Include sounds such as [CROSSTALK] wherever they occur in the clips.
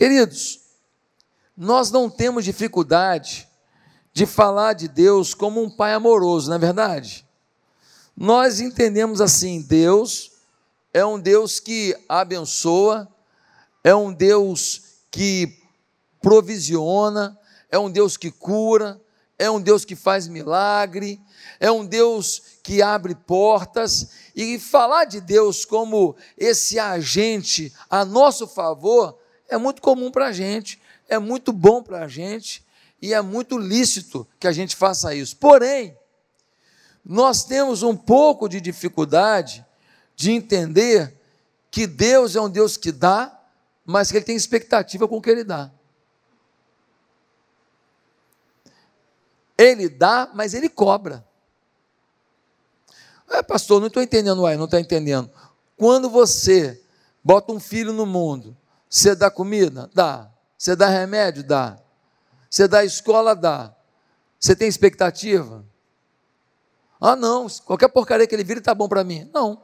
Queridos, nós não temos dificuldade de falar de Deus como um pai amoroso, não é verdade? Nós entendemos assim: Deus é um Deus que abençoa, é um Deus que provisiona, é um Deus que cura, é um Deus que faz milagre, é um Deus que abre portas, e falar de Deus como esse agente a nosso favor é muito comum para a gente, é muito bom para a gente, e é muito lícito que a gente faça isso. Porém, nós temos um pouco de dificuldade de entender que Deus é um Deus que dá, mas que Ele tem expectativa com o que Ele dá. Ele dá, mas Ele cobra. É, pastor, não estou entendendo, uai, não está entendendo. Quando você bota um filho no mundo, você dá comida? Dá. Você dá remédio? Dá. Você dá escola? Dá. Você tem expectativa? Ah, não, qualquer porcaria que ele vira está bom para mim. Não.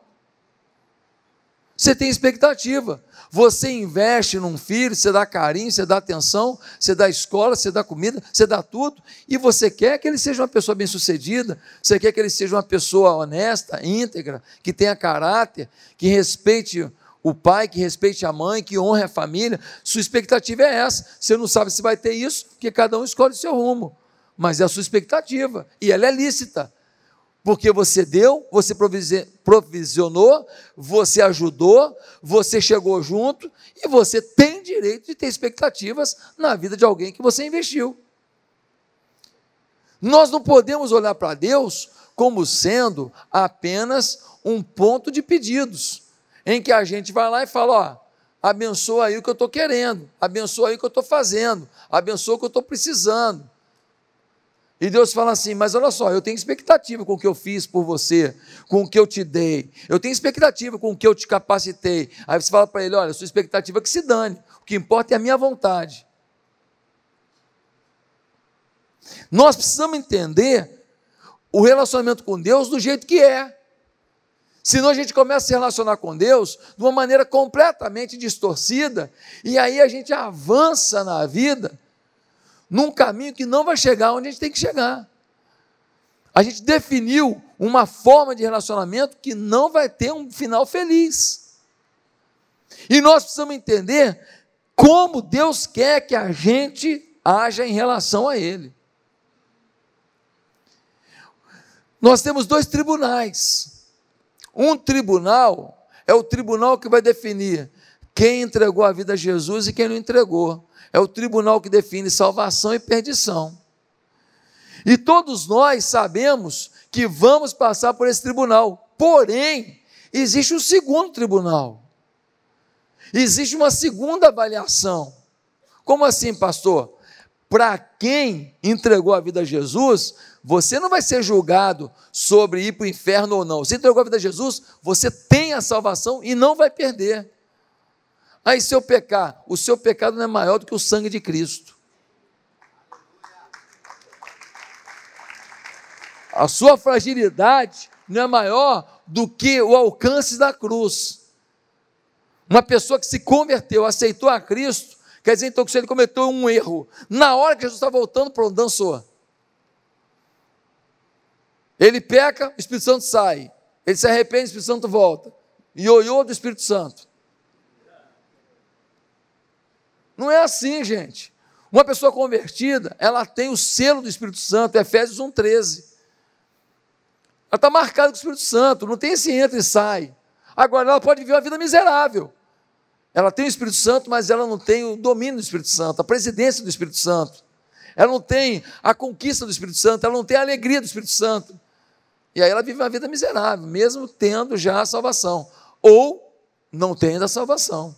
Você tem expectativa. Você investe num filho, você dá carinho, você dá atenção, você dá escola, você dá comida, você dá tudo, e você quer que ele seja uma pessoa bem-sucedida, você quer que ele seja uma pessoa honesta, íntegra, que tenha caráter, que respeite o pai, que respeite a mãe, que honre a família. Sua expectativa é essa. Você não sabe se vai ter isso, porque cada um escolhe o seu rumo. Mas é a sua expectativa, e ela é lícita porque você deu, você provisionou, você ajudou, você chegou junto e você tem direito de ter expectativas na vida de alguém que você investiu. Nós não podemos olhar para Deus como sendo apenas um ponto de pedidos, em que a gente vai lá e fala: ó, abençoa aí o que eu estou querendo, abençoa aí o que eu estou fazendo, abençoa o que eu estou precisando. E Deus fala assim: Mas olha só, eu tenho expectativa com o que eu fiz por você, com o que eu te dei, eu tenho expectativa com o que eu te capacitei. Aí você fala para ele: Olha, sua expectativa é que se dane, o que importa é a minha vontade. Nós precisamos entender o relacionamento com Deus do jeito que é. Senão a gente começa a se relacionar com Deus de uma maneira completamente distorcida, e aí a gente avança na vida num caminho que não vai chegar onde a gente tem que chegar. A gente definiu uma forma de relacionamento que não vai ter um final feliz. E nós precisamos entender como Deus quer que a gente haja em relação a Ele. Nós temos dois tribunais. Um tribunal é o tribunal que vai definir quem entregou a vida a Jesus e quem não entregou é o tribunal que define salvação e perdição. E todos nós sabemos que vamos passar por esse tribunal. Porém, existe um segundo tribunal. Existe uma segunda avaliação. Como assim, pastor? Para quem entregou a vida a Jesus, você não vai ser julgado sobre ir para o inferno ou não. Você entregou a vida a Jesus, você tem a salvação e não vai perder. Aí, se eu pecar, o seu pecado não é maior do que o sangue de Cristo. A sua fragilidade não é maior do que o alcance da cruz. Uma pessoa que se converteu, aceitou a Cristo, quer dizer então que se ele cometeu um erro, na hora que Jesus está voltando, pronto, dançou. Ele peca, o Espírito Santo sai. Ele se arrepende, o Espírito Santo volta. Ioiô do Espírito Santo. Não é assim, gente. Uma pessoa convertida, ela tem o selo do Espírito Santo, Efésios 1,13. Ela está marcada com o Espírito Santo, não tem esse entra e sai. Agora, ela pode viver uma vida miserável. Ela tem o Espírito Santo, mas ela não tem o domínio do Espírito Santo, a presidência do Espírito Santo. Ela não tem a conquista do Espírito Santo, ela não tem a alegria do Espírito Santo. E aí ela vive uma vida miserável, mesmo tendo já a salvação. Ou não tendo a salvação.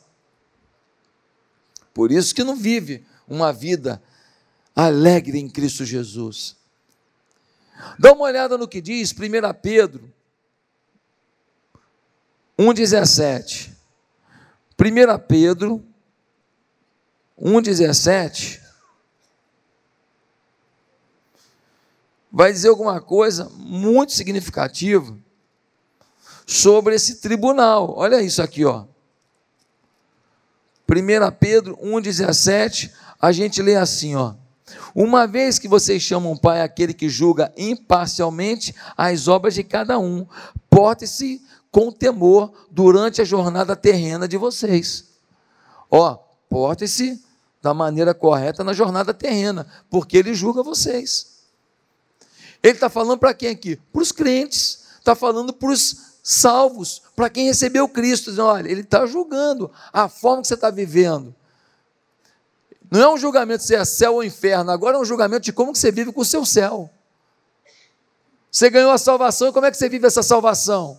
Por isso que não vive uma vida alegre em Cristo Jesus. Dá uma olhada no que diz 1 Pedro 1,17. 1 Pedro 1,17 vai dizer alguma coisa muito significativa sobre esse tribunal. Olha isso aqui, ó. 1 Pedro 1,17, a gente lê assim, ó. Uma vez que vocês chamam Pai aquele que julga imparcialmente as obras de cada um, porte-se com temor durante a jornada terrena de vocês. Ó, porte-se da maneira correta na jornada terrena, porque ele julga vocês. Ele está falando para quem aqui? Para os crentes, está falando para os salvos, para quem recebeu Cristo. Dizendo, olha, ele está julgando a forma que você está vivendo. Não é um julgamento se é céu ou inferno, agora é um julgamento de como que você vive com o seu céu. Você ganhou a salvação, como é que você vive essa salvação?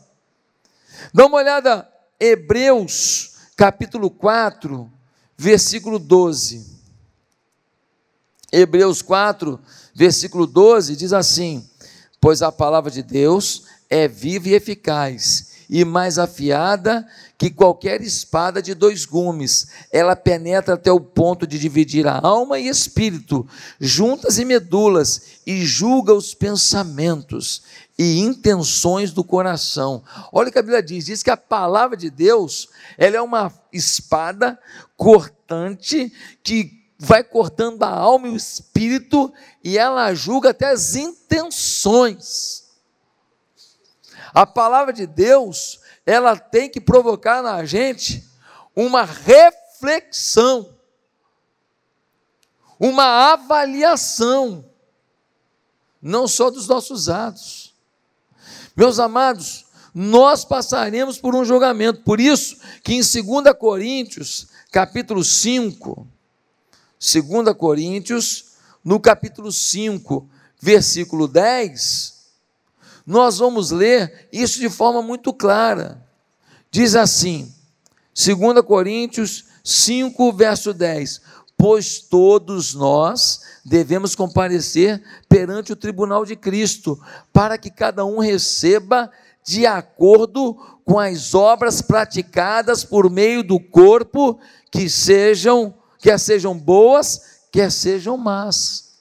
Dá uma olhada, Hebreus, capítulo 4, versículo 12. Hebreus 4, versículo 12 diz assim: Pois a palavra de Deus é viva e eficaz, e mais afiada que qualquer espada de dois gumes. Ela penetra até o ponto de dividir a alma e espírito, juntas e medulas, e julga os pensamentos e intenções do coração. Olha o que a Bíblia diz: diz que a palavra de Deus ela é uma espada cortante que vai cortando a alma e o espírito e ela julga até as intenções. A palavra de Deus, ela tem que provocar na gente uma reflexão, uma avaliação, não só dos nossos atos. Meus amados, nós passaremos por um julgamento. Por isso que em 2 Coríntios, capítulo 5, 2 Coríntios, no capítulo 5, versículo 10, nós vamos ler isso de forma muito clara. Diz assim, 2 Coríntios 5, verso 10: Pois todos nós devemos comparecer perante o tribunal de Cristo, para que cada um receba de acordo com as obras praticadas por meio do corpo, que sejam, quer sejam boas, quer sejam más.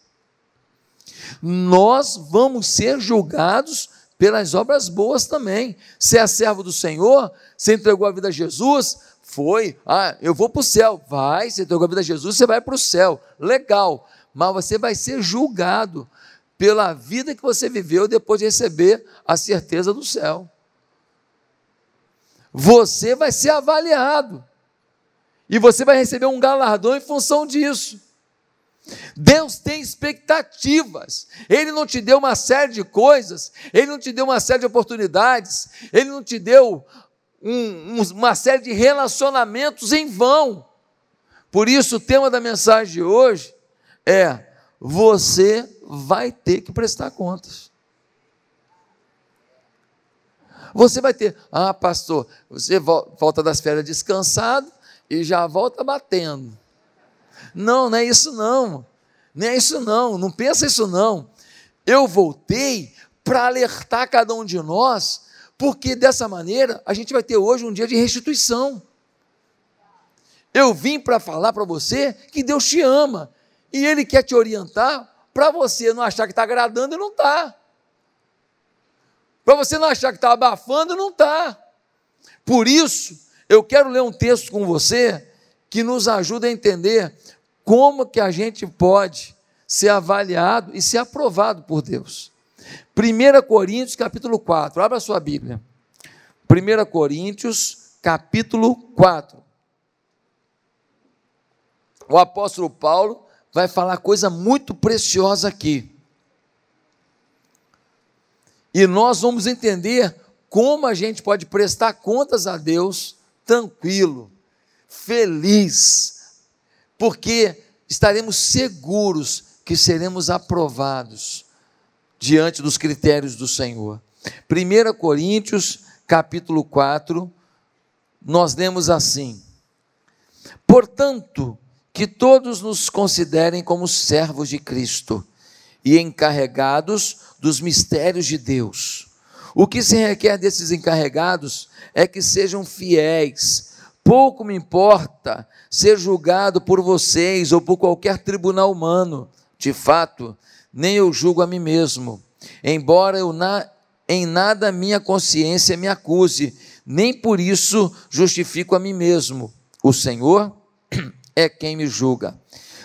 Nós vamos ser julgados pelas obras boas também. Se é servo do Senhor, você entregou a vida a Jesus, foi, ah, eu vou para o céu. Vai, você entregou a vida a Jesus, você vai para o céu. Legal. Mas você vai ser julgado pela vida que você viveu depois de receber a certeza do céu. Você vai ser avaliado. E você vai receber um galardão em função disso. Deus tem expectativas. Ele não te deu uma série de coisas, ele não te deu uma série de oportunidades, ele não te deu um, um, uma série de relacionamentos em vão. Por isso, o tema da mensagem de hoje é: você vai ter que prestar contas. Você vai ter, ah, pastor, você volta das férias descansado e já volta batendo. Não, não é isso não. Não é isso não, não pensa isso não. Eu voltei para alertar cada um de nós, porque dessa maneira a gente vai ter hoje um dia de restituição. Eu vim para falar para você que Deus te ama e Ele quer te orientar para você não achar que está agradando e não está. Para você não achar que está abafando e não está. Por isso, eu quero ler um texto com você que nos ajuda a entender como que a gente pode ser avaliado e ser aprovado por Deus. 1 Coríntios capítulo 4, abra sua Bíblia. 1 Coríntios capítulo 4. O apóstolo Paulo vai falar coisa muito preciosa aqui. E nós vamos entender como a gente pode prestar contas a Deus tranquilo, feliz, porque estaremos seguros que seremos aprovados diante dos critérios do Senhor. 1 Coríntios, capítulo 4, nós lemos assim: Portanto, que todos nos considerem como servos de Cristo e encarregados dos mistérios de Deus. O que se requer desses encarregados é que sejam fiéis Pouco me importa ser julgado por vocês ou por qualquer tribunal humano. De fato, nem eu julgo a mim mesmo. Embora eu na, em nada minha consciência me acuse, nem por isso justifico a mim mesmo. O Senhor é quem me julga.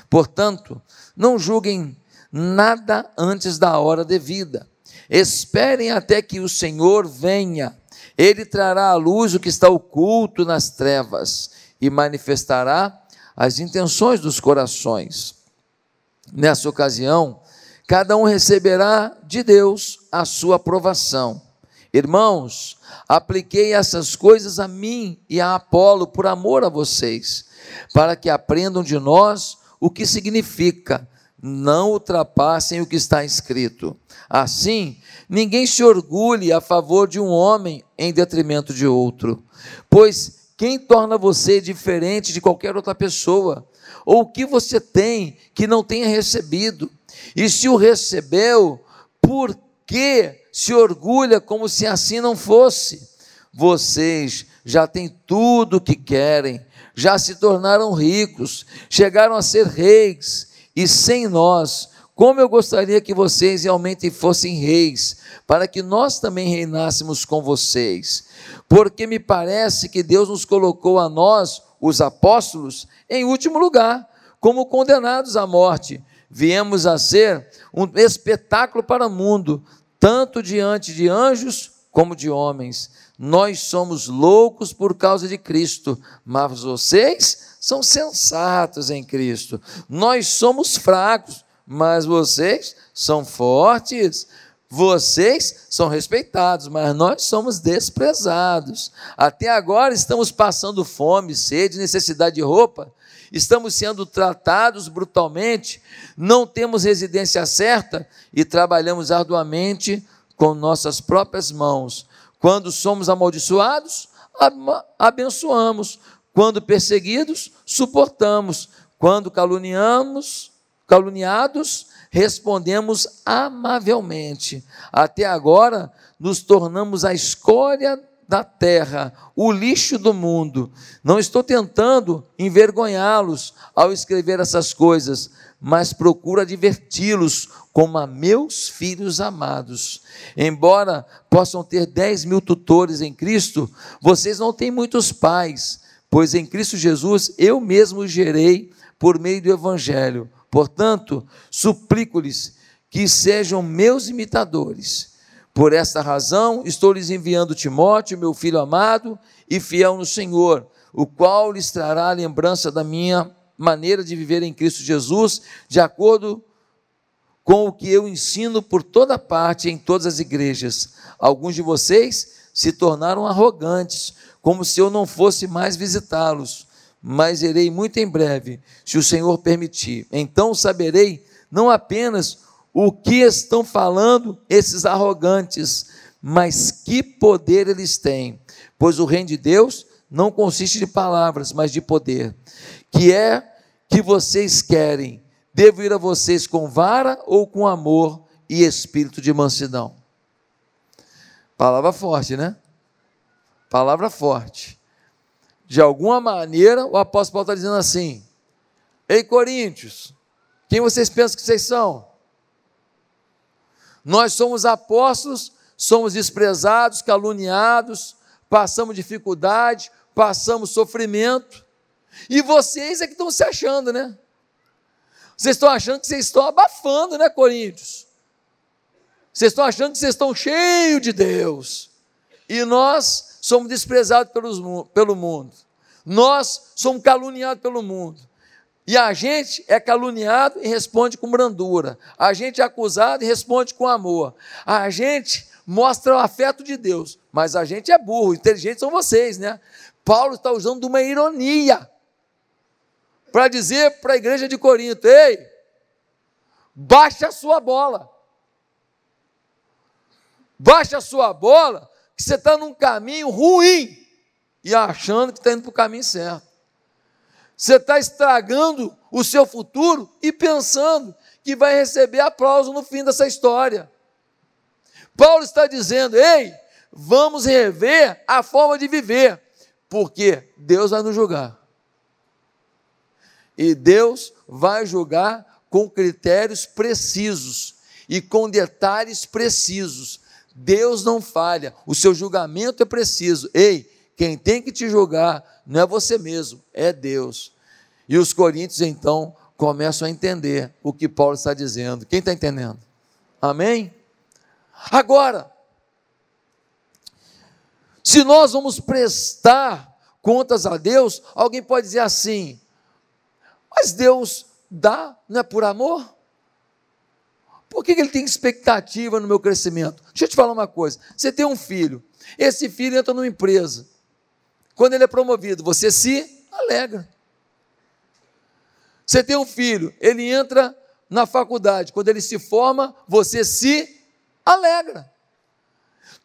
Portanto, não julguem nada antes da hora devida. Esperem até que o Senhor venha. Ele trará à luz o que está oculto nas trevas e manifestará as intenções dos corações. Nessa ocasião, cada um receberá de Deus a sua aprovação. Irmãos, apliquei essas coisas a mim e a Apolo por amor a vocês, para que aprendam de nós o que significa não ultrapassem o que está escrito. Assim, ninguém se orgulhe a favor de um homem em detrimento de outro, pois quem torna você diferente de qualquer outra pessoa? Ou o que você tem que não tenha recebido? E se o recebeu, por que se orgulha como se assim não fosse? Vocês já têm tudo o que querem, já se tornaram ricos, chegaram a ser reis e sem nós, como eu gostaria que vocês realmente fossem reis, para que nós também reinássemos com vocês. Porque me parece que Deus nos colocou a nós, os apóstolos, em último lugar, como condenados à morte. Viemos a ser um espetáculo para o mundo, tanto diante de anjos como de homens. Nós somos loucos por causa de Cristo, mas vocês são sensatos em Cristo. Nós somos fracos, mas vocês são fortes. Vocês são respeitados, mas nós somos desprezados. Até agora estamos passando fome, sede, necessidade de roupa. Estamos sendo tratados brutalmente, não temos residência certa e trabalhamos arduamente com nossas próprias mãos. Quando somos amaldiçoados, abençoamos. Quando perseguidos, suportamos. Quando caluniamos, caluniados, respondemos amavelmente. Até agora, nos tornamos a escória da terra, o lixo do mundo. Não estou tentando envergonhá-los ao escrever essas coisas, mas procuro adverti-los como a meus filhos amados. Embora possam ter 10 mil tutores em Cristo, vocês não têm muitos pais pois em Cristo Jesus eu mesmo gerei por meio do Evangelho. Portanto, suplico-lhes que sejam meus imitadores. Por esta razão, estou lhes enviando Timóteo, meu filho amado e fiel no Senhor, o qual lhes trará a lembrança da minha maneira de viver em Cristo Jesus, de acordo com o que eu ensino por toda parte em todas as igrejas. Alguns de vocês se tornaram arrogantes, como se eu não fosse mais visitá-los, mas irei muito em breve, se o Senhor permitir. Então saberei não apenas o que estão falando esses arrogantes, mas que poder eles têm, pois o reino de Deus não consiste de palavras, mas de poder. Que é que vocês querem? Devo ir a vocês com vara ou com amor e espírito de mansidão? Palavra forte, né? Palavra forte. De alguma maneira, o apóstolo Paulo está dizendo assim: Ei, Coríntios, quem vocês pensam que vocês são? Nós somos apóstolos, somos desprezados, caluniados, passamos dificuldade, passamos sofrimento, e vocês é que estão se achando, né? Vocês estão achando que vocês estão abafando, né, Coríntios? Vocês estão achando que vocês estão cheios de Deus. E nós somos desprezados pelos, pelo mundo. Nós somos caluniados pelo mundo. E a gente é caluniado e responde com brandura. A gente é acusado e responde com amor. A gente mostra o afeto de Deus. Mas a gente é burro, inteligente são vocês, né? Paulo está usando uma ironia para dizer para a igreja de Corinto: ei, baixa a sua bola. Baixa a sua bola, que você está num caminho ruim e achando que está indo para o caminho certo. Você está estragando o seu futuro e pensando que vai receber aplauso no fim dessa história. Paulo está dizendo: ei, vamos rever a forma de viver, porque Deus vai nos julgar. E Deus vai julgar com critérios precisos e com detalhes precisos. Deus não falha, o seu julgamento é preciso. Ei, quem tem que te julgar não é você mesmo, é Deus. E os coríntios então começam a entender o que Paulo está dizendo. Quem está entendendo? Amém? Agora, se nós vamos prestar contas a Deus, alguém pode dizer assim: mas Deus dá, não é por amor? Por que ele tem expectativa no meu crescimento? Deixa eu te falar uma coisa: você tem um filho, esse filho entra numa empresa, quando ele é promovido, você se alegra. Você tem um filho, ele entra na faculdade, quando ele se forma, você se alegra.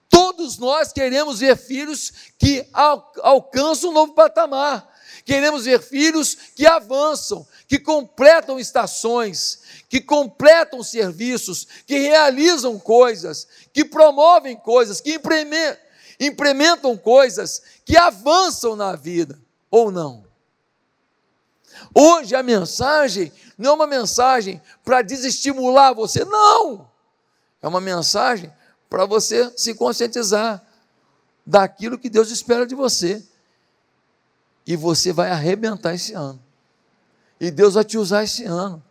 Todos nós queremos ver filhos que alcançam um novo patamar. Queremos ver filhos que avançam, que completam estações, que completam serviços, que realizam coisas, que promovem coisas, que implementam coisas, que avançam na vida, ou não. Hoje a mensagem não é uma mensagem para desestimular você, não. É uma mensagem para você se conscientizar daquilo que Deus espera de você. E você vai arrebentar esse ano. E Deus vai te usar esse ano.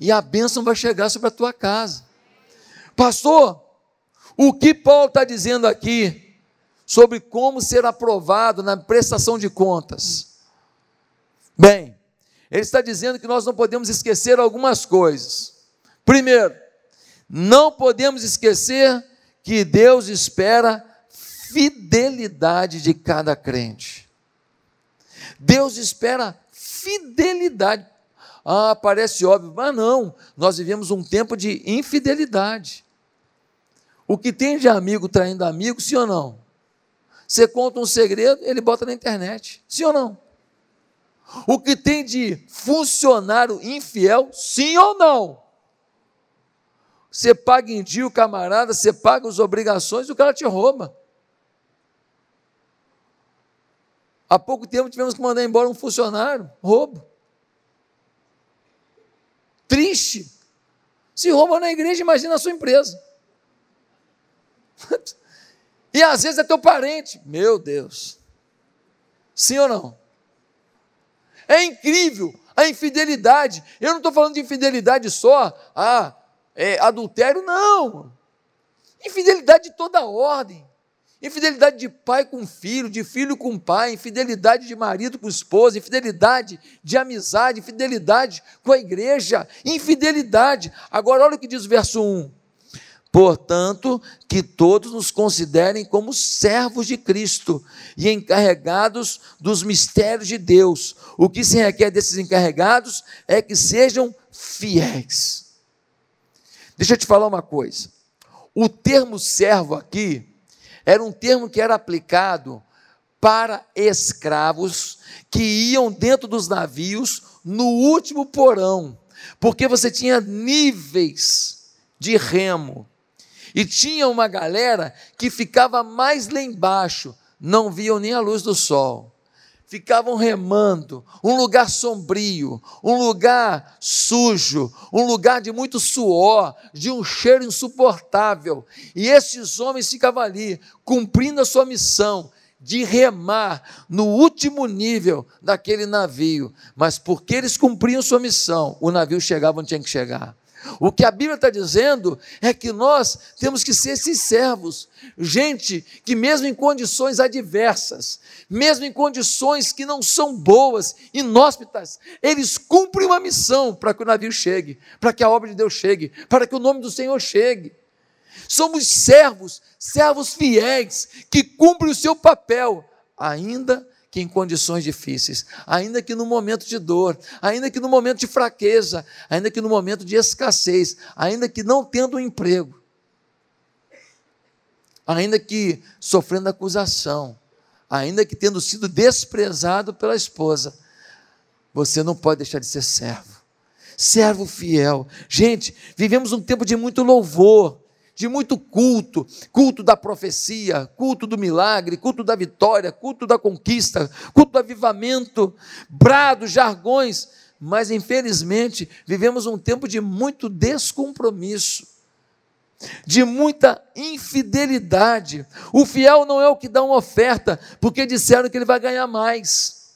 E a bênção vai chegar sobre a tua casa. Pastor, o que Paulo está dizendo aqui sobre como ser aprovado na prestação de contas? Bem, ele está dizendo que nós não podemos esquecer algumas coisas. Primeiro, não podemos esquecer que Deus espera fidelidade de cada crente. Deus espera fidelidade. Ah, parece óbvio, mas não, nós vivemos um tempo de infidelidade. O que tem de amigo traindo amigo, sim ou não? Você conta um segredo, ele bota na internet, sim ou não? O que tem de funcionário infiel, sim ou não? Você paga em dia o camarada, você paga as obrigações o cara te rouba. Há pouco tempo tivemos que mandar embora um funcionário, roubo. Triste. Se rouba na igreja, imagina a sua empresa. [LAUGHS] e às vezes é teu parente. Meu Deus. Sim ou não? É incrível a infidelidade. Eu não estou falando de infidelidade só. Ah, é, adultério, não. Infidelidade de toda ordem. Infidelidade de pai com filho, de filho com pai, infidelidade de marido com esposa, infidelidade de amizade, infidelidade com a igreja, infidelidade. Agora, olha o que diz o verso 1. Portanto, que todos nos considerem como servos de Cristo e encarregados dos mistérios de Deus. O que se requer desses encarregados é que sejam fiéis. Deixa eu te falar uma coisa. O termo servo aqui era um termo que era aplicado para escravos que iam dentro dos navios no último porão, porque você tinha níveis de remo. E tinha uma galera que ficava mais lá embaixo, não viam nem a luz do sol ficavam remando, um lugar sombrio, um lugar sujo, um lugar de muito suor, de um cheiro insuportável. E esses homens ficavam ali, cumprindo a sua missão de remar no último nível daquele navio. Mas porque eles cumpriam sua missão, o navio chegava onde tinha que chegar. O que a Bíblia está dizendo é que nós temos que ser esses servos, gente que, mesmo em condições adversas, mesmo em condições que não são boas, inóspitas, eles cumprem uma missão para que o navio chegue, para que a obra de Deus chegue, para que o nome do Senhor chegue. Somos servos, servos fiéis, que cumprem o seu papel, ainda que em condições difíceis, ainda que no momento de dor, ainda que no momento de fraqueza, ainda que no momento de escassez, ainda que não tendo um emprego, ainda que sofrendo acusação, ainda que tendo sido desprezado pela esposa, você não pode deixar de ser servo. Servo fiel. Gente, vivemos um tempo de muito louvor, de muito culto, culto da profecia, culto do milagre, culto da vitória, culto da conquista, culto do avivamento, brados, jargões, mas infelizmente vivemos um tempo de muito descompromisso, de muita infidelidade. O fiel não é o que dá uma oferta, porque disseram que ele vai ganhar mais.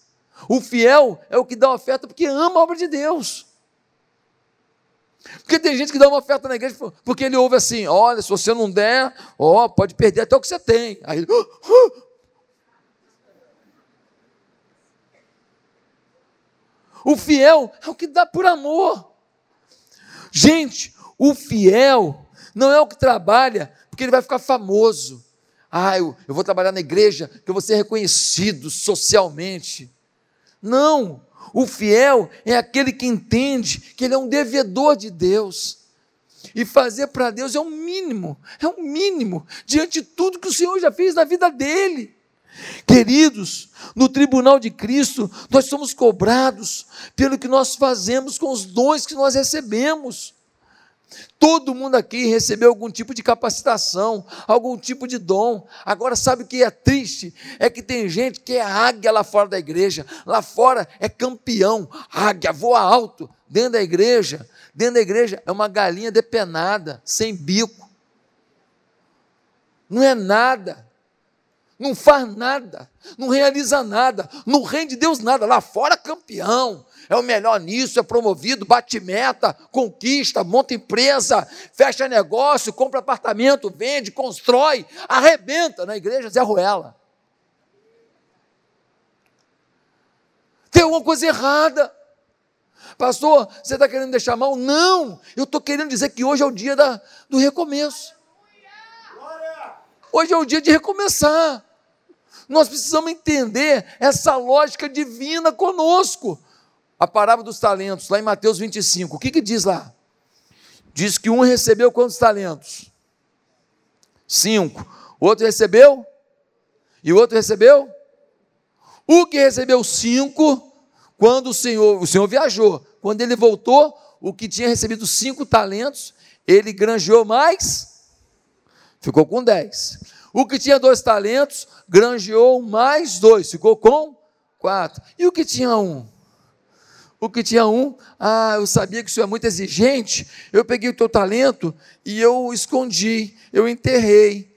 O fiel é o que dá oferta porque ama a obra de Deus. Porque tem gente que dá uma oferta na igreja porque ele ouve assim: olha, se você não der, ó, pode perder até o que você tem. Aí, [GASPS] O fiel é o que dá por amor. Gente, o fiel não é o que trabalha porque ele vai ficar famoso. Ah, eu, eu vou trabalhar na igreja que eu vou ser reconhecido socialmente. Não, o fiel é aquele que entende que ele é um devedor de Deus. E fazer para Deus é o mínimo, é o mínimo, diante de tudo que o Senhor já fez na vida dele. Queridos, no tribunal de Cristo, nós somos cobrados pelo que nós fazemos com os dons que nós recebemos. Todo mundo aqui recebeu algum tipo de capacitação, algum tipo de dom. Agora, sabe o que é triste? É que tem gente que é águia lá fora da igreja, lá fora é campeão, águia, voa alto. Dentro da igreja, dentro da igreja é uma galinha depenada, sem bico. Não é nada não faz nada, não realiza nada, não rende Deus nada, lá fora campeão, é o melhor nisso, é promovido, bate meta, conquista, monta empresa, fecha negócio, compra apartamento, vende, constrói, arrebenta na igreja Zé Ruela. Tem alguma coisa errada. Pastor, você está querendo deixar mal? Não, eu estou querendo dizer que hoje é o dia da, do recomeço. Hoje é o dia de recomeçar. Nós precisamos entender essa lógica divina conosco. A parábola dos talentos, lá em Mateus 25, o que, que diz lá? Diz que um recebeu quantos talentos? Cinco. O outro recebeu? E o outro recebeu? O que recebeu cinco, quando o Senhor, o Senhor viajou, quando ele voltou, o que tinha recebido cinco talentos, ele granjeou mais, ficou com dez. O que tinha dois talentos, granjeou mais dois, ficou com quatro. E o que tinha um? O que tinha um, ah, eu sabia que o senhor é muito exigente, eu peguei o teu talento e eu escondi, eu enterrei.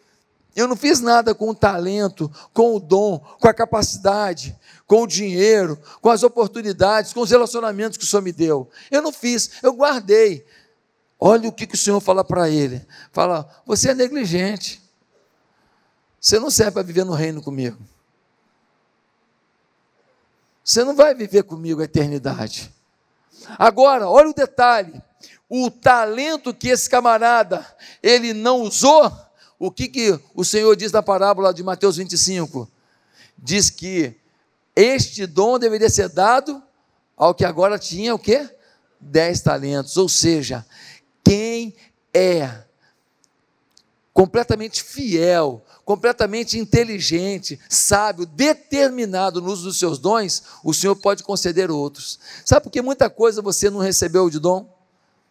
Eu não fiz nada com o talento, com o dom, com a capacidade, com o dinheiro, com as oportunidades, com os relacionamentos que o Senhor me deu. Eu não fiz, eu guardei. Olha o que, que o Senhor fala para ele: fala, você é negligente. Você não serve para viver no reino comigo. Você não vai viver comigo a eternidade. Agora, olha o detalhe: o talento que esse camarada ele não usou, o que, que o Senhor diz na parábola de Mateus 25? Diz que este dom deveria ser dado ao que agora tinha o quê? Dez talentos. Ou seja, quem é completamente fiel completamente inteligente, sábio, determinado no uso dos seus dons, o Senhor pode conceder outros. Sabe por que muita coisa você não recebeu de dom?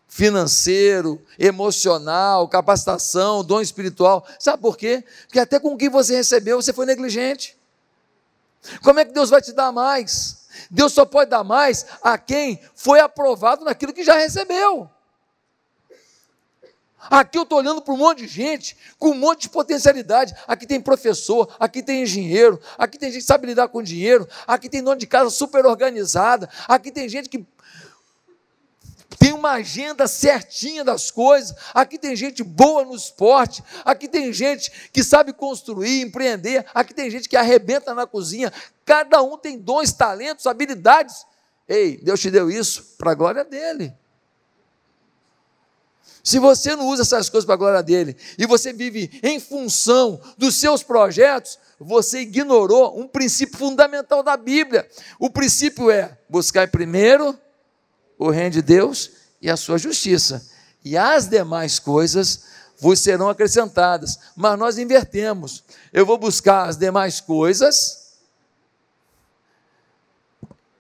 Financeiro, emocional, capacitação, dom espiritual. Sabe por quê? Porque até com o que você recebeu, você foi negligente. Como é que Deus vai te dar mais? Deus só pode dar mais a quem foi aprovado naquilo que já recebeu. Aqui eu estou olhando para um monte de gente com um monte de potencialidade. Aqui tem professor, aqui tem engenheiro, aqui tem gente que sabe lidar com dinheiro, aqui tem dono de casa super organizada, aqui tem gente que tem uma agenda certinha das coisas, aqui tem gente boa no esporte, aqui tem gente que sabe construir, empreender, aqui tem gente que arrebenta na cozinha. Cada um tem dons, talentos, habilidades. Ei, Deus te deu isso para a glória dele. Se você não usa essas coisas para a glória dele e você vive em função dos seus projetos, você ignorou um princípio fundamental da Bíblia. O princípio é buscar primeiro o reino de Deus e a sua justiça, e as demais coisas vos serão acrescentadas. Mas nós invertemos. Eu vou buscar as demais coisas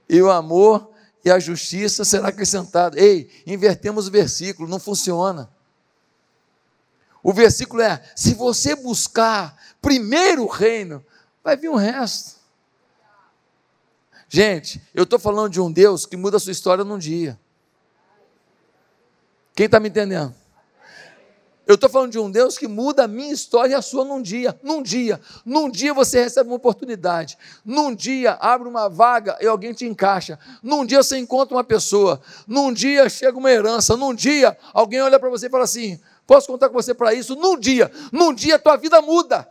e o amor e a justiça será acrescentada. Ei, invertemos o versículo, não funciona. O versículo é: se você buscar primeiro o reino, vai vir o resto. Gente, eu estou falando de um Deus que muda a sua história num dia. Quem está me entendendo? Eu estou falando de um Deus que muda a minha história e a sua num dia. Num dia. Num dia você recebe uma oportunidade. Num dia abre uma vaga e alguém te encaixa. Num dia você encontra uma pessoa. Num dia chega uma herança. Num dia alguém olha para você e fala assim: Posso contar com você para isso? Num dia. Num dia a tua vida muda.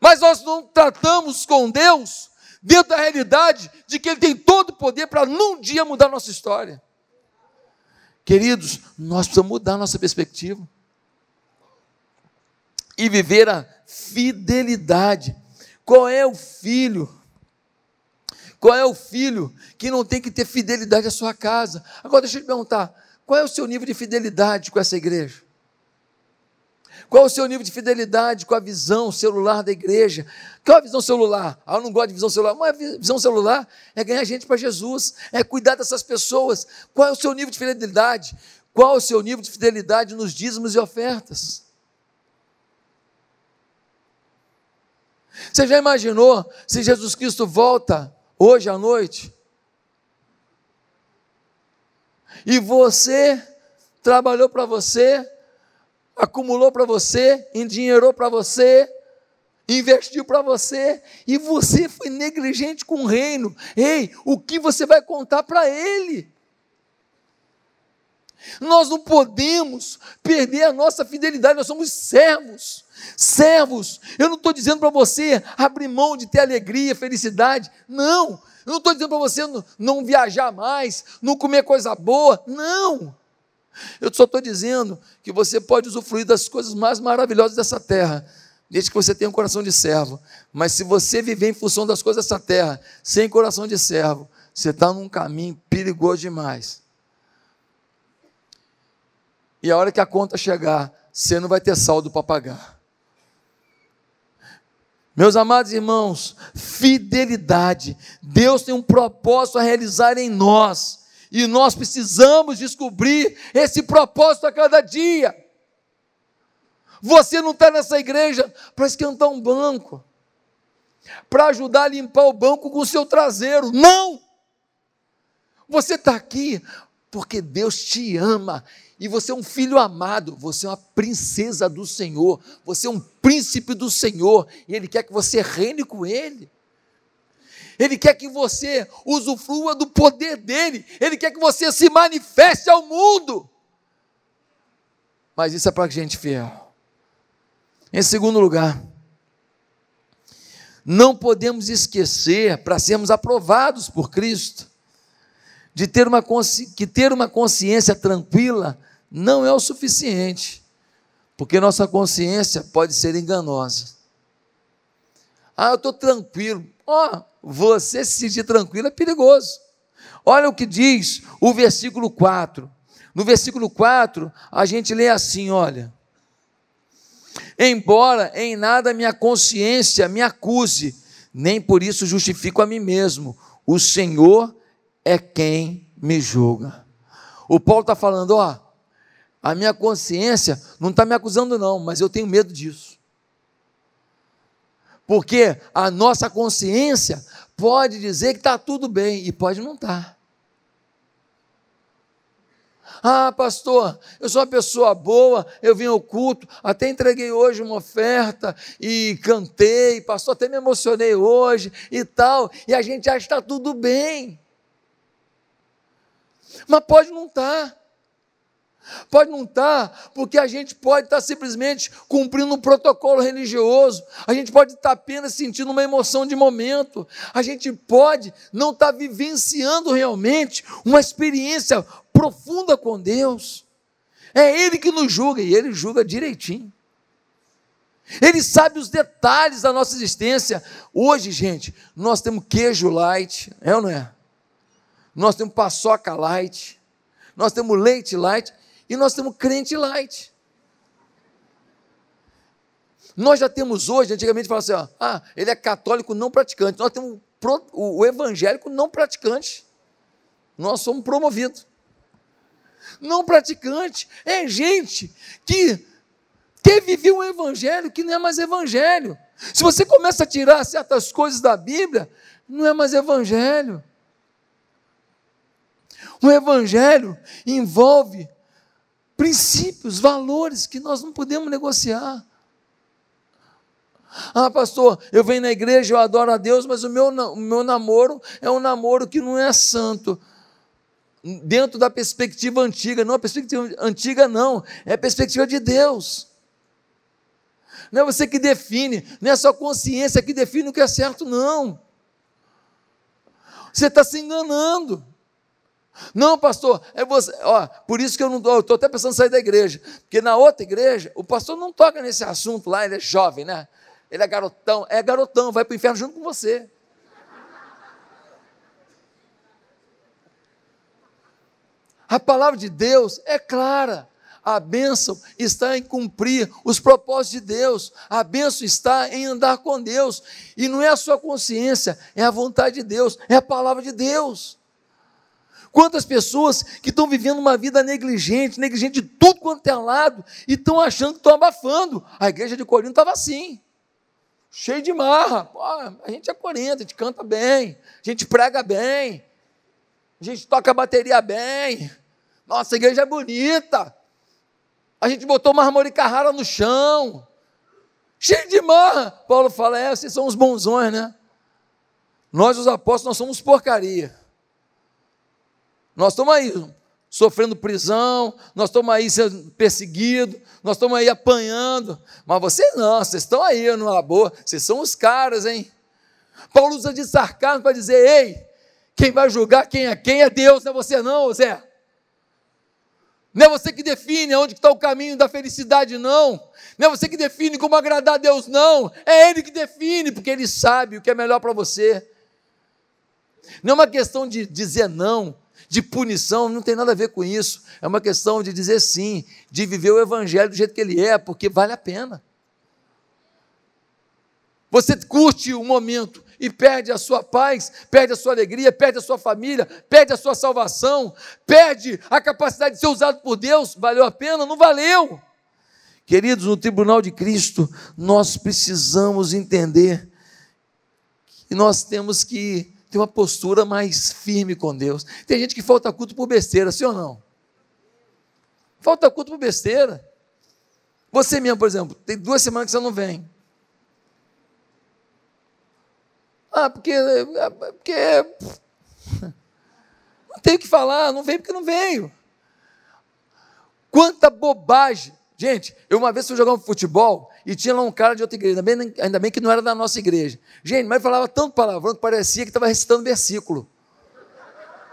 Mas nós não tratamos com Deus dentro da realidade de que Ele tem todo o poder para num dia mudar nossa história. Queridos, nós precisamos mudar nossa perspectiva e viver a fidelidade. Qual é o filho? Qual é o filho que não tem que ter fidelidade à sua casa? Agora deixa eu te perguntar: qual é o seu nível de fidelidade com essa igreja? Qual o seu nível de fidelidade com a visão celular da igreja? Qual a visão celular? Ah, eu não gosto de visão celular. Mas a visão celular é ganhar gente para Jesus, é cuidar dessas pessoas. Qual é o seu nível de fidelidade? Qual é o seu nível de fidelidade nos dízimos e ofertas? Você já imaginou se Jesus Cristo volta hoje à noite? E você trabalhou para você, acumulou para você, endinheirou para você, investiu para você e você foi negligente com o reino. Ei, o que você vai contar para ele? Nós não podemos perder a nossa fidelidade, nós somos servos. Servos, eu não estou dizendo para você abrir mão de ter alegria, felicidade, não. Eu não estou dizendo para você não, não viajar mais, não comer coisa boa, não. Eu só estou dizendo que você pode usufruir das coisas mais maravilhosas dessa terra, desde que você tenha um coração de servo. Mas se você viver em função das coisas dessa terra, sem coração de servo, você está num caminho perigoso demais. E a hora que a conta chegar, você não vai ter saldo para pagar. Meus amados irmãos, fidelidade. Deus tem um propósito a realizar em nós. E nós precisamos descobrir esse propósito a cada dia. Você não está nessa igreja para esquentar um banco, para ajudar a limpar o banco com o seu traseiro. Não! Você está aqui porque Deus te ama e você é um filho amado, você é uma princesa do Senhor, você é um príncipe do Senhor, e Ele quer que você reine com Ele. Ele quer que você usufrua do poder dele, Ele quer que você se manifeste ao mundo. Mas isso é para gente fiel. Em segundo lugar, não podemos esquecer, para sermos aprovados por Cristo, de ter uma que ter uma consciência tranquila não é o suficiente, porque nossa consciência pode ser enganosa. Ah, eu estou tranquilo. Ó, oh, você se sentir tranquilo é perigoso. Olha o que diz o versículo 4. No versículo 4, a gente lê assim: olha. Embora em nada minha consciência me acuse, nem por isso justifico a mim mesmo, o Senhor é quem me julga. O Paulo está falando, ó, a minha consciência não está me acusando, não, mas eu tenho medo disso. Porque a nossa consciência pode dizer que está tudo bem e pode não estar. Tá. Ah, pastor, eu sou uma pessoa boa, eu vim ao culto, até entreguei hoje uma oferta e cantei, pastor, até me emocionei hoje e tal, e a gente acha que está tudo bem. Mas pode não estar. Tá. Pode não estar, tá, porque a gente pode estar tá simplesmente cumprindo um protocolo religioso, a gente pode estar apenas sentindo uma emoção de momento, a gente pode não estar vivenciando realmente uma experiência profunda com Deus. É Ele que nos julga e Ele julga direitinho. Ele sabe os detalhes da nossa existência. Hoje, gente, nós temos queijo light, é ou não é? Nós temos paçoca light, nós temos leite light e nós temos crente light. Nós já temos hoje, antigamente falava assim, ó, ah, ele é católico não praticante. Nós temos o, evangélico não praticante. Nós somos promovidos. Não praticante é gente que quer viver um evangelho que não é mais evangelho. Se você começa a tirar certas coisas da Bíblia, não é mais evangelho. O evangelho envolve princípios, valores que nós não podemos negociar. Ah, pastor, eu venho na igreja, eu adoro a Deus, mas o meu, o meu namoro é um namoro que não é santo. Dentro da perspectiva antiga, não a perspectiva antiga, não, é a perspectiva de Deus. Não é você que define, não é sua consciência que define o que é certo, não. Você está se enganando. Não, pastor, é você. Ó, por isso que eu não estou até pensando em sair da igreja. Porque na outra igreja, o pastor não toca nesse assunto lá, ele é jovem, né? Ele é garotão. É garotão, vai para o inferno junto com você. A palavra de Deus é clara. A bênção está em cumprir os propósitos de Deus. A bênção está em andar com Deus. E não é a sua consciência, é a vontade de Deus, é a palavra de Deus. Quantas pessoas que estão vivendo uma vida negligente, negligente de tudo quanto é lado, e estão achando que estão abafando. A igreja de Corinto estava assim, cheio de marra. Pô, a gente é Corinto, a gente canta bem, a gente prega bem, a gente toca a bateria bem. Nossa, a igreja é bonita. A gente botou mármore Carrara no chão, cheio de marra. Paulo fala: é, vocês são os bonzões, né? Nós, os apóstolos, nós somos porcaria. Nós estamos aí sofrendo prisão, nós estamos aí sendo perseguidos, nós estamos aí apanhando, mas vocês não, vocês estão aí numa boa, vocês são os caras, hein? Paulo usa de sarcasmo para dizer: ei, quem vai julgar quem é quem é Deus, não é você não, Zé. Não é você que define onde está o caminho da felicidade, não. Não é você que define como agradar a Deus, não. É Ele que define, porque Ele sabe o que é melhor para você. Não é uma questão de dizer não, de punição, não tem nada a ver com isso. É uma questão de dizer sim, de viver o Evangelho do jeito que ele é, porque vale a pena. Você curte o momento, e perde a sua paz, perde a sua alegria, perde a sua família, perde a sua salvação, perde a capacidade de ser usado por Deus, valeu a pena? Não valeu. Queridos, no tribunal de Cristo, nós precisamos entender que nós temos que ter uma postura mais firme com Deus. Tem gente que falta culto por besteira, sim ou não? Falta culto por besteira. Você mesmo, por exemplo, tem duas semanas que você não vem. Ah, porque. porque [LAUGHS] não tem o que falar, não veio porque não veio. Quanta bobagem. Gente, eu uma vez fui jogar um futebol e tinha lá um cara de outra igreja, ainda bem, ainda bem que não era da nossa igreja. Gente, mas falava tanto palavrão que parecia que estava recitando versículo.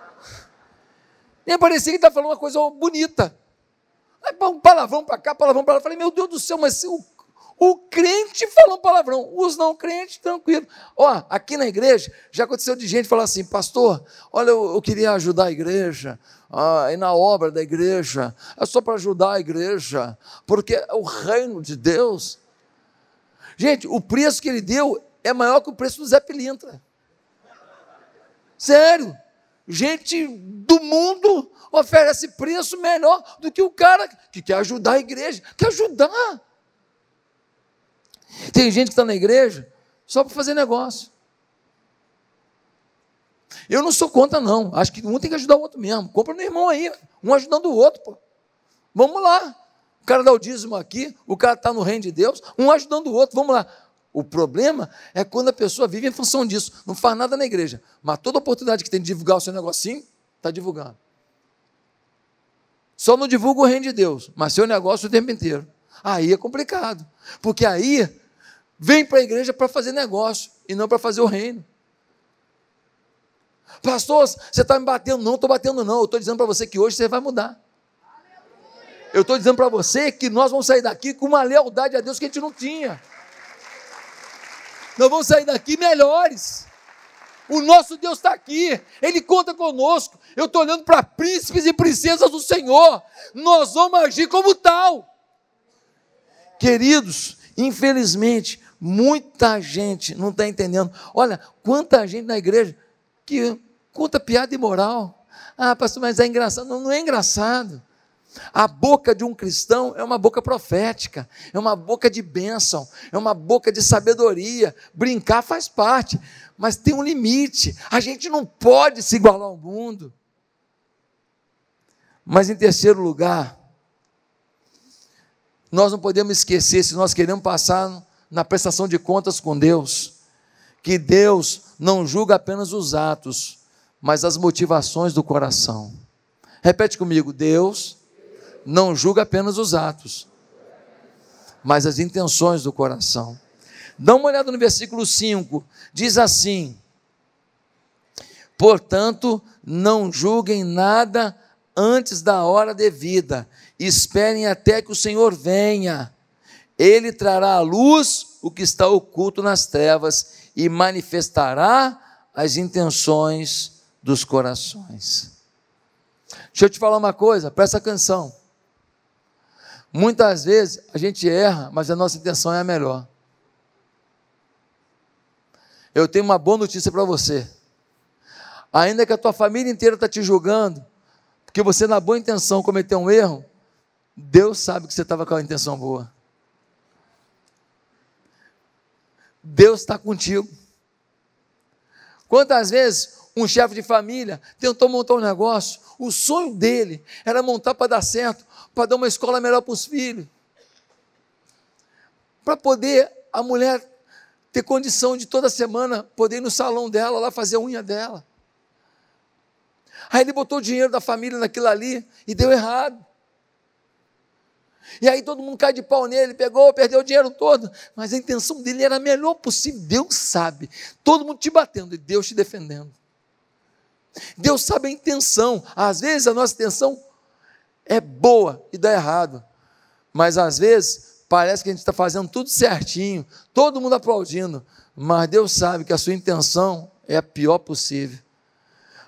[LAUGHS] Nem parecia que estava falando uma coisa bonita. Um palavrão para cá, palavrão para lá. Eu falei, meu Deus do céu, mas o o crente falou palavrão, os não crentes, tranquilo. Ó, aqui na igreja, já aconteceu de gente falar assim, pastor, olha, eu, eu queria ajudar a igreja, ah, e na obra da igreja, é só para ajudar a igreja, porque é o reino de Deus. Gente, o preço que ele deu é maior que o preço do Zé Pilintra. Sério. Gente do mundo oferece preço menor do que o cara que quer ajudar a igreja. Quer ajudar. Tem gente que está na igreja só para fazer negócio. Eu não sou contra, não. Acho que um tem que ajudar o outro mesmo. Compra no irmão aí, um ajudando o outro. Pô. Vamos lá. O cara dá o dízimo aqui, o cara está no reino de Deus, um ajudando o outro. Vamos lá. O problema é quando a pessoa vive em função disso, não faz nada na igreja, mas toda oportunidade que tem de divulgar o seu negocinho, está divulgando. Só não divulga o reino de Deus, mas seu negócio o tempo inteiro. Aí é complicado, porque aí vem para a igreja para fazer negócio e não para fazer o reino. Pastor, você está me batendo? Não estou batendo, não. Eu estou dizendo para você que hoje você vai mudar. Eu estou dizendo para você que nós vamos sair daqui com uma lealdade a Deus que a gente não tinha. Nós vamos sair daqui melhores. O nosso Deus está aqui, Ele conta conosco. Eu estou olhando para príncipes e princesas do Senhor. Nós vamos agir como tal. Queridos, infelizmente, Muita gente não está entendendo. Olha, quanta gente na igreja que conta piada imoral. Ah, pastor, mas é engraçado. Não, não é engraçado. A boca de um cristão é uma boca profética, é uma boca de bênção, é uma boca de sabedoria. Brincar faz parte, mas tem um limite. A gente não pode se igualar ao mundo. Mas em terceiro lugar, nós não podemos esquecer, se nós queremos passar na prestação de contas com Deus, que Deus não julga apenas os atos, mas as motivações do coração. Repete comigo: Deus não julga apenas os atos, mas as intenções do coração. Dá uma olhada no versículo 5, diz assim: Portanto, não julguem nada antes da hora devida, esperem até que o Senhor venha. Ele trará à luz o que está oculto nas trevas e manifestará as intenções dos corações. Deixa eu te falar uma coisa, presta atenção. Muitas vezes a gente erra, mas a nossa intenção é a melhor. Eu tenho uma boa notícia para você. Ainda que a tua família inteira está te julgando, porque você, na boa intenção, cometeu um erro, Deus sabe que você estava com a intenção boa. Deus está contigo. Quantas vezes um chefe de família tentou montar um negócio, o sonho dele era montar para dar certo, para dar uma escola melhor para os filhos, para poder a mulher ter condição de toda semana poder ir no salão dela, lá fazer a unha dela. Aí ele botou o dinheiro da família naquilo ali e deu errado. E aí todo mundo cai de pau nele, pegou, perdeu o dinheiro todo. Mas a intenção dele era a melhor possível. Deus sabe. Todo mundo te batendo e Deus te defendendo. Deus sabe a intenção. Às vezes a nossa intenção é boa e dá errado. Mas às vezes parece que a gente está fazendo tudo certinho, todo mundo aplaudindo. Mas Deus sabe que a sua intenção é a pior possível.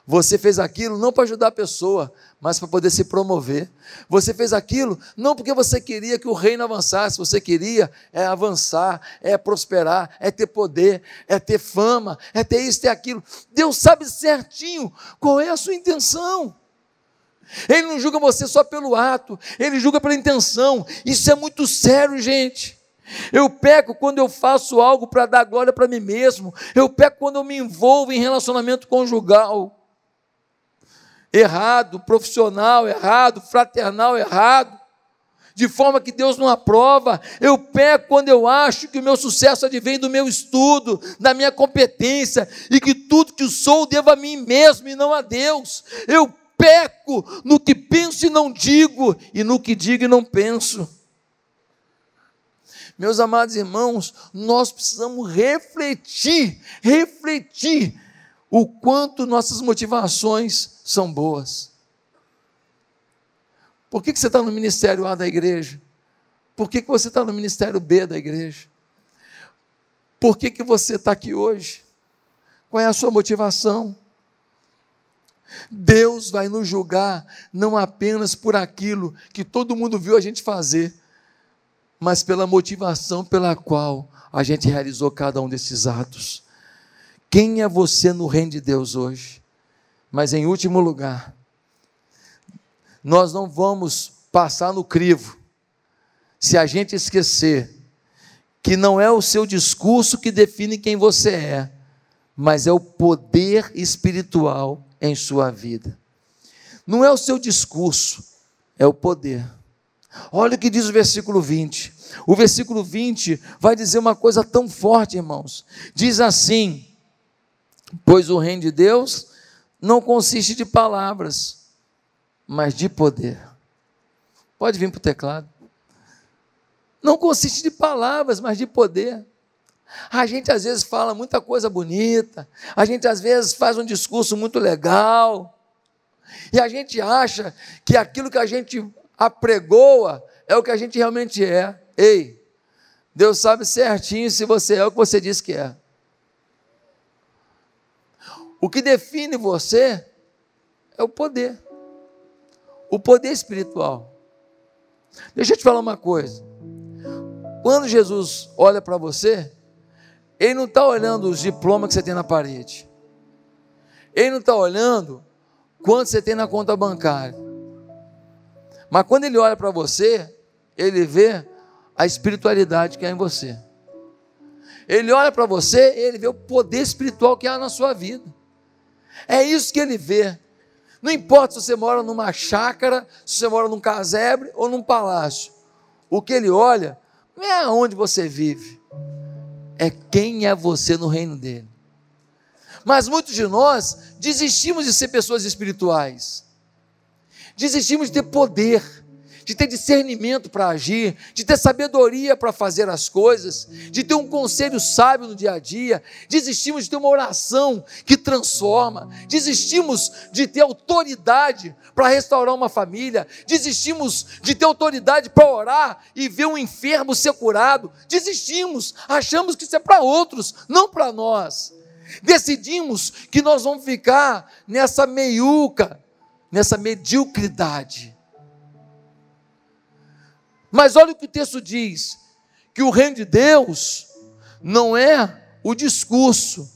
Você fez aquilo não para ajudar a pessoa, mas para poder se promover. Você fez aquilo não porque você queria que o reino avançasse, você queria é avançar, é prosperar, é ter poder, é ter fama, é ter isso, ter aquilo. Deus sabe certinho qual é a sua intenção. Ele não julga você só pelo ato, ele julga pela intenção. Isso é muito sério, gente. Eu peco quando eu faço algo para dar glória para mim mesmo. Eu peco quando eu me envolvo em relacionamento conjugal errado, profissional errado, fraternal errado, de forma que Deus não aprova. Eu peco quando eu acho que o meu sucesso advém do meu estudo, da minha competência, e que tudo que sou devo a mim mesmo e não a Deus. Eu peco no que penso e não digo, e no que digo e não penso. Meus amados irmãos, nós precisamos refletir, refletir o quanto nossas motivações são boas. Por que, que você está no ministério A da igreja? Por que, que você está no ministério B da igreja? Por que, que você está aqui hoje? Qual é a sua motivação? Deus vai nos julgar não apenas por aquilo que todo mundo viu a gente fazer, mas pela motivação pela qual a gente realizou cada um desses atos. Quem é você no reino de Deus hoje? Mas em último lugar, nós não vamos passar no crivo se a gente esquecer que não é o seu discurso que define quem você é, mas é o poder espiritual em sua vida. Não é o seu discurso, é o poder. Olha o que diz o versículo 20. O versículo 20 vai dizer uma coisa tão forte, irmãos. Diz assim: Pois o reino de Deus não consiste de palavras, mas de poder. Pode vir para o teclado. Não consiste de palavras, mas de poder. A gente às vezes fala muita coisa bonita, a gente às vezes faz um discurso muito legal, e a gente acha que aquilo que a gente apregoa é o que a gente realmente é. Ei, Deus sabe certinho se você é o que você diz que é. O que define você é o poder. O poder espiritual. Deixa eu te falar uma coisa. Quando Jesus olha para você, Ele não está olhando os diplomas que você tem na parede. Ele não está olhando quanto você tem na conta bancária. Mas quando Ele olha para você, Ele vê a espiritualidade que há em você. Ele olha para você, ele vê o poder espiritual que há na sua vida. É isso que ele vê. Não importa se você mora numa chácara, se você mora num casebre ou num palácio. o que ele olha não é aonde você vive, é quem é você no reino dele. Mas muitos de nós desistimos de ser pessoas espirituais, desistimos de ter poder, de ter discernimento para agir, de ter sabedoria para fazer as coisas, de ter um conselho sábio no dia a dia, desistimos de ter uma oração que transforma, desistimos de ter autoridade para restaurar uma família, desistimos de ter autoridade para orar e ver um enfermo ser curado, desistimos, achamos que isso é para outros, não para nós. Decidimos que nós vamos ficar nessa meiuca, nessa mediocridade mas olha o que o texto diz: que o reino de Deus não é o discurso,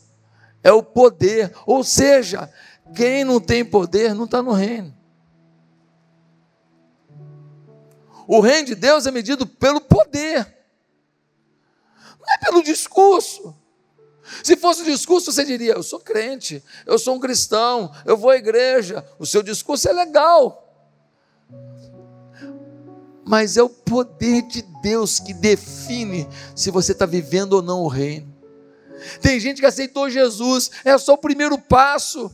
é o poder. Ou seja, quem não tem poder não está no reino. O reino de Deus é medido pelo poder, não é pelo discurso. Se fosse o discurso, você diria: Eu sou crente, eu sou um cristão, eu vou à igreja. O seu discurso é legal mas é o poder de Deus que define se você está vivendo ou não o reino. Tem gente que aceitou Jesus, é só o primeiro passo,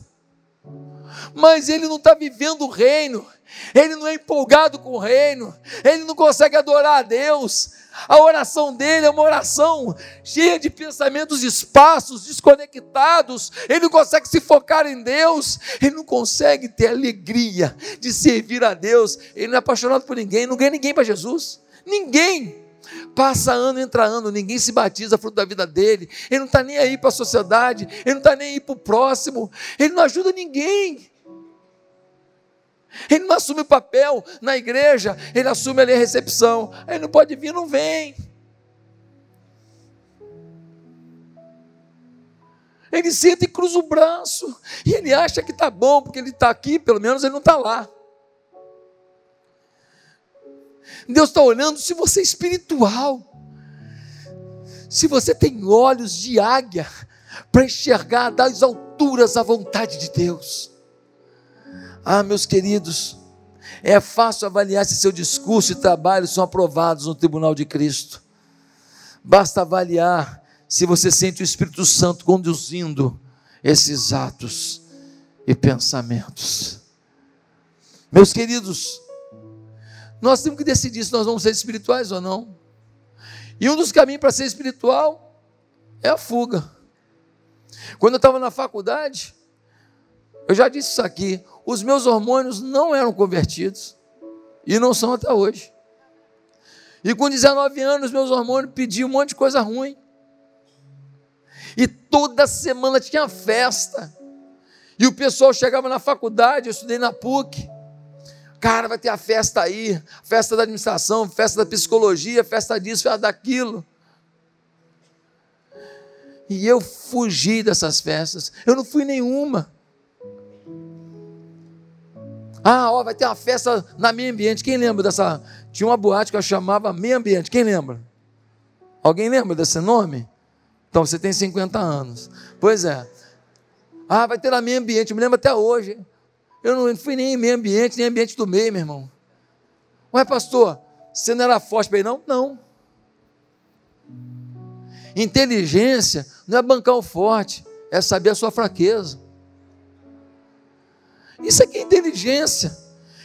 mas ele não está vivendo o reino, ele não é empolgado com o reino, ele não consegue adorar a Deus, a oração dele é uma oração cheia de pensamentos esparsos, desconectados. Ele não consegue se focar em Deus. Ele não consegue ter alegria de servir a Deus. Ele não é apaixonado por ninguém. Não ganha ninguém para Jesus. Ninguém. Passa ano, entra ano, ninguém se batiza fruto da vida dele. Ele não está nem aí para a sociedade. Ele não está nem aí para o próximo. Ele não ajuda ninguém. Ele não assume o papel na igreja, ele assume ali a recepção. Ele não pode vir, não vem. Ele senta e cruza o braço. E ele acha que está bom, porque ele está aqui, pelo menos ele não está lá. Deus está olhando se você é espiritual. Se você tem olhos de águia para enxergar das alturas a vontade de Deus. Ah, meus queridos, é fácil avaliar se seu discurso e trabalho são aprovados no tribunal de Cristo. Basta avaliar se você sente o Espírito Santo conduzindo esses atos e pensamentos. Meus queridos, nós temos que decidir se nós vamos ser espirituais ou não. E um dos caminhos para ser espiritual é a fuga. Quando eu estava na faculdade, eu já disse isso aqui, os meus hormônios não eram convertidos e não são até hoje. E com 19 anos, meus hormônios pediam um monte de coisa ruim. E toda semana tinha festa. E o pessoal chegava na faculdade, eu estudei na PUC. Cara, vai ter a festa aí, festa da administração, festa da psicologia, festa disso, festa daquilo. E eu fugi dessas festas. Eu não fui nenhuma. Ah, ó, vai ter uma festa na meio ambiente. Quem lembra dessa? Tinha uma boate que eu chamava meio ambiente. Quem lembra? Alguém lembra desse nome? Então você tem 50 anos. Pois é. Ah, vai ter na meio ambiente. Eu me lembro até hoje. Eu não fui nem em meio ambiente, nem ambiente do meio, meu irmão. Ué, pastor, você não era forte ir, não? Não. Inteligência não é bancar o forte, é saber a sua fraqueza. Isso aqui é inteligência.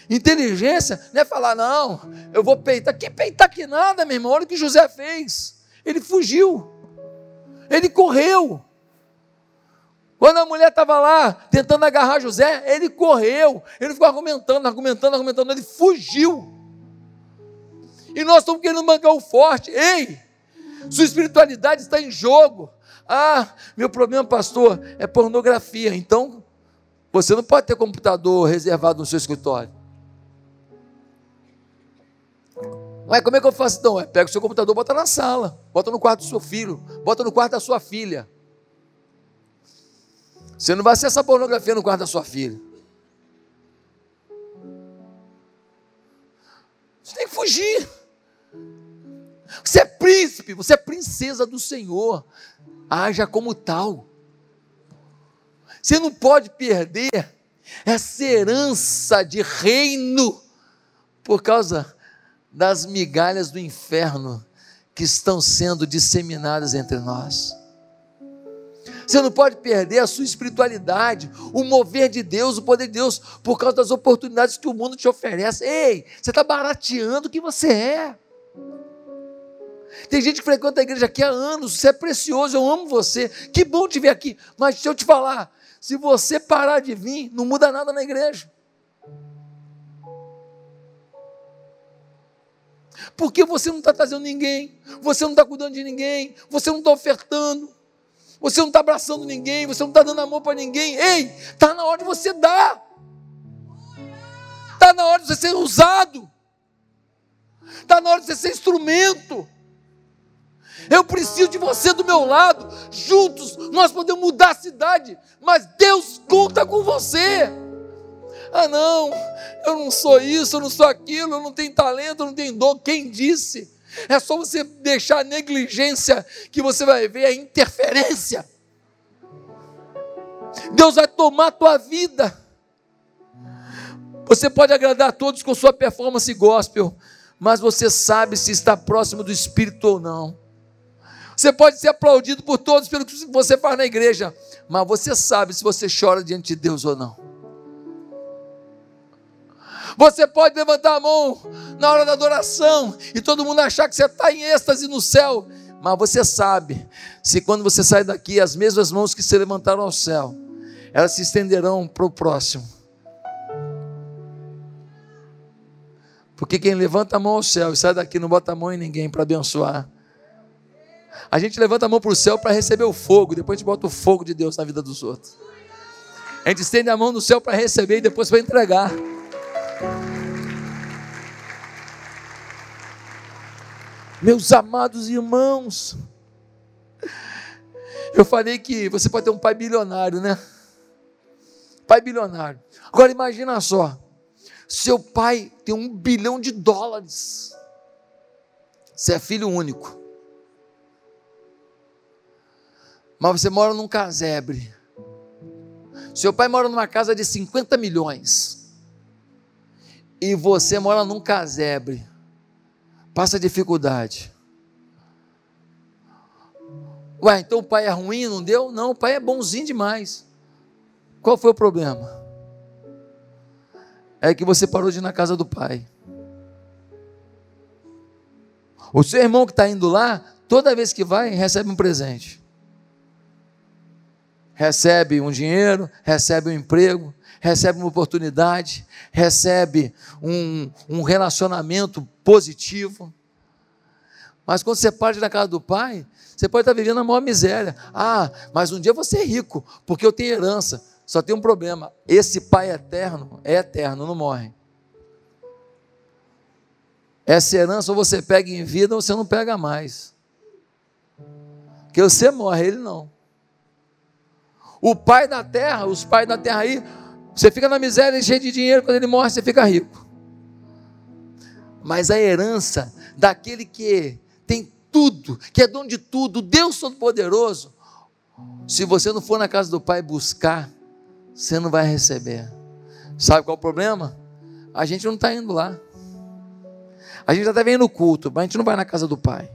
Inteligência não é falar, não, eu vou peitar. Que peitar que nada, meu irmão? Olha o que José fez. Ele fugiu. Ele correu. Quando a mulher estava lá tentando agarrar José, ele correu. Ele ficou argumentando, argumentando, argumentando. Ele fugiu. E nós estamos querendo mangar o forte. Ei, sua espiritualidade está em jogo. Ah, meu problema, pastor, é pornografia. Então, você não pode ter computador reservado no seu escritório. Ué, como é que eu faço então? É, pega o seu computador, bota na sala, bota no quarto do seu filho, bota no quarto da sua filha. Você não vai acessar pornografia no quarto da sua filha. Você tem que fugir. Você é príncipe, você é princesa do Senhor. Haja como tal. Você não pode perder essa herança de reino por causa das migalhas do inferno que estão sendo disseminadas entre nós. Você não pode perder a sua espiritualidade, o mover de Deus, o poder de Deus, por causa das oportunidades que o mundo te oferece. Ei, você está barateando o que você é. Tem gente que frequenta a igreja aqui há anos, você é precioso, eu amo você, que bom te ver aqui. Mas deixa eu te falar, se você parar de vir, não muda nada na igreja. Porque você não está trazendo ninguém, você não está cuidando de ninguém, você não está ofertando, você não está abraçando ninguém, você não está dando amor para ninguém. Ei, está na hora de você dar, está na hora de você ser usado, está na hora de você ser instrumento. Eu preciso de você do meu lado. Juntos nós podemos mudar a cidade, mas Deus conta com você. Ah, não, eu não sou isso, eu não sou aquilo, eu não tenho talento, eu não tenho dom. Quem disse? É só você deixar a negligência que você vai ver a interferência. Deus vai tomar a tua vida. Você pode agradar a todos com sua performance gospel, mas você sabe se está próximo do Espírito ou não. Você pode ser aplaudido por todos pelo que você faz na igreja, mas você sabe se você chora diante de Deus ou não. Você pode levantar a mão na hora da adoração e todo mundo achar que você está em êxtase no céu, mas você sabe se quando você sai daqui, as mesmas mãos que se levantaram ao céu, elas se estenderão para o próximo. Porque quem levanta a mão ao céu e sai daqui não bota a mão em ninguém para abençoar a gente levanta a mão para o céu para receber o fogo, depois a gente bota o fogo de Deus na vida dos outros. A gente estende a mão no céu para receber e depois para entregar. Meus amados irmãos, eu falei que você pode ter um pai bilionário, né? Pai bilionário. Agora imagina só, seu pai tem um bilhão de dólares. Você é filho único. mas você mora num casebre. Seu pai mora numa casa de 50 milhões. E você mora num casebre. Passa dificuldade. Ué, então o pai é ruim, não deu? Não, o pai é bonzinho demais. Qual foi o problema? É que você parou de ir na casa do pai. O seu irmão que está indo lá, toda vez que vai, recebe um presente recebe um dinheiro, recebe um emprego, recebe uma oportunidade, recebe um, um relacionamento positivo. Mas quando você parte da casa do pai, você pode estar vivendo a maior miséria. Ah, mas um dia você é rico, porque eu tenho herança. Só tem um problema: esse pai eterno é eterno, não morre. Essa herança ou você pega em vida ou você não pega mais. Porque você morre, ele não. O pai da terra, os pais da terra aí, você fica na miséria cheio de dinheiro, quando ele morre, você fica rico. Mas a herança daquele que tem tudo, que é dono de tudo, Deus Todo-Poderoso, se você não for na casa do pai buscar, você não vai receber. Sabe qual é o problema? A gente não está indo lá. A gente até vem no culto, mas a gente não vai na casa do pai.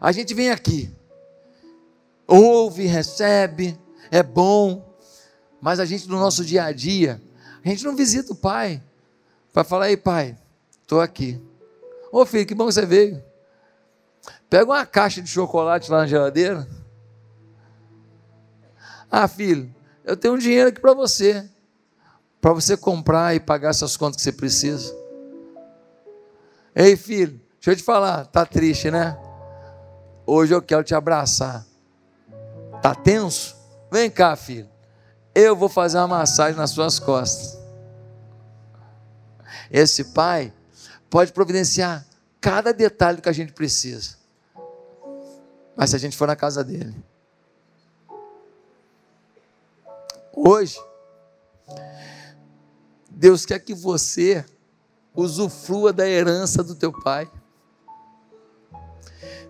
A gente vem aqui ouve, recebe, é bom, mas a gente no nosso dia a dia, a gente não visita o pai para falar: ei, pai, estou aqui. Ô filho, que bom que você veio. Pega uma caixa de chocolate lá na geladeira. Ah, filho, eu tenho um dinheiro aqui para você, para você comprar e pagar essas contas que você precisa. Ei, filho, deixa eu te falar, tá triste, né? Hoje eu quero te abraçar. Está tenso? Vem cá, filho. Eu vou fazer uma massagem nas suas costas. Esse pai pode providenciar cada detalhe que a gente precisa. Mas se a gente for na casa dele. Hoje, Deus quer que você usufrua da herança do teu pai.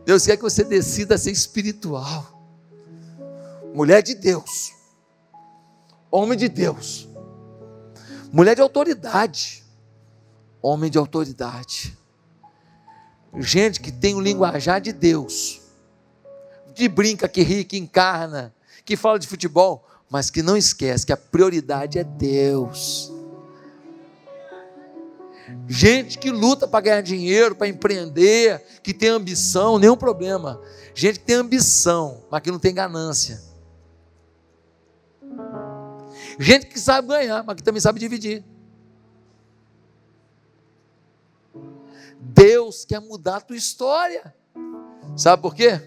Deus quer que você decida ser espiritual mulher de Deus, homem de Deus, mulher de autoridade, homem de autoridade. Gente que tem o linguajar de Deus, que brinca, que ri, que encarna, que fala de futebol, mas que não esquece que a prioridade é Deus. Gente que luta para ganhar dinheiro, para empreender, que tem ambição, nenhum problema. Gente que tem ambição, mas que não tem ganância. Gente que sabe ganhar, mas que também sabe dividir. Deus quer mudar a tua história. Sabe por quê?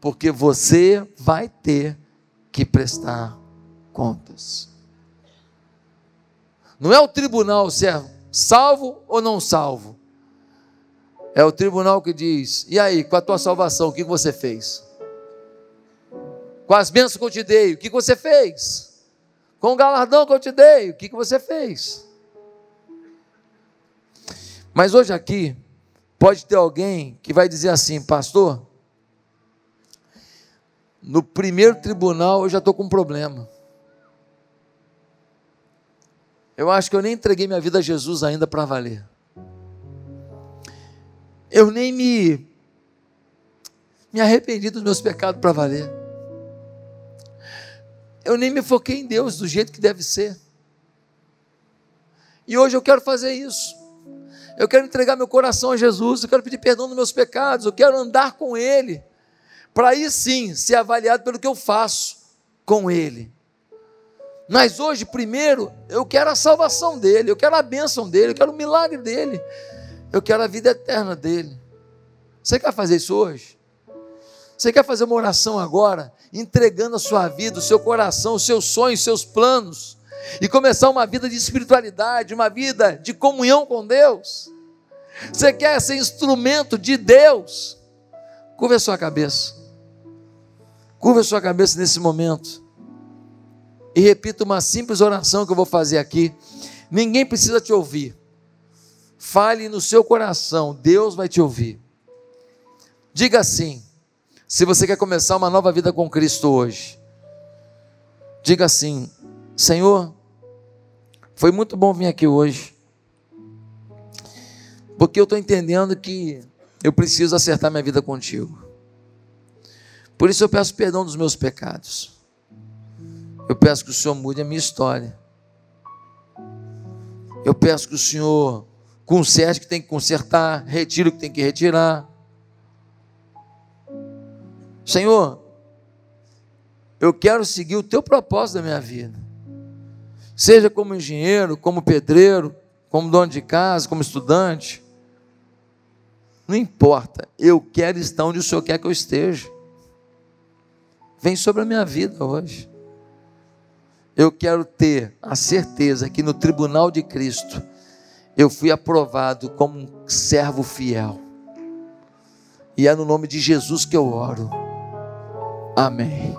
Porque você vai ter que prestar contas. Não é o tribunal se é salvo ou não salvo. É o tribunal que diz: e aí, com a tua salvação, o que você fez? Com as bênçãos que eu te dei, o que você fez? Com o galardão que eu te dei, o que você fez? Mas hoje aqui, pode ter alguém que vai dizer assim, pastor, no primeiro tribunal eu já estou com um problema. Eu acho que eu nem entreguei minha vida a Jesus ainda para valer. Eu nem me, me arrependi dos meus pecados para valer. Eu nem me foquei em Deus do jeito que deve ser. E hoje eu quero fazer isso. Eu quero entregar meu coração a Jesus, eu quero pedir perdão dos meus pecados, eu quero andar com Ele, para aí sim ser avaliado pelo que eu faço com Ele. Mas hoje, primeiro, eu quero a salvação dele, eu quero a bênção dele, eu quero o milagre dele, eu quero a vida eterna dele. Você quer fazer isso hoje? Você quer fazer uma oração agora, entregando a sua vida, o seu coração, os seus sonhos, os seus planos, e começar uma vida de espiritualidade, uma vida de comunhão com Deus? Você quer ser instrumento de Deus? Curva a sua cabeça. Curva a sua cabeça nesse momento. E repita uma simples oração que eu vou fazer aqui. Ninguém precisa te ouvir. Fale no seu coração, Deus vai te ouvir. Diga assim: se você quer começar uma nova vida com Cristo hoje, diga assim: Senhor, foi muito bom vir aqui hoje, porque eu estou entendendo que eu preciso acertar minha vida contigo. Por isso eu peço perdão dos meus pecados. Eu peço que o Senhor mude a minha história. Eu peço que o Senhor conserte o que tem que consertar, retire o que tem que retirar. Senhor, eu quero seguir o teu propósito da minha vida seja como engenheiro, como pedreiro, como dono de casa, como estudante. Não importa, eu quero estar onde o Senhor quer que eu esteja. Vem sobre a minha vida hoje. Eu quero ter a certeza que no tribunal de Cristo eu fui aprovado como um servo fiel. E é no nome de Jesus que eu oro. Amém.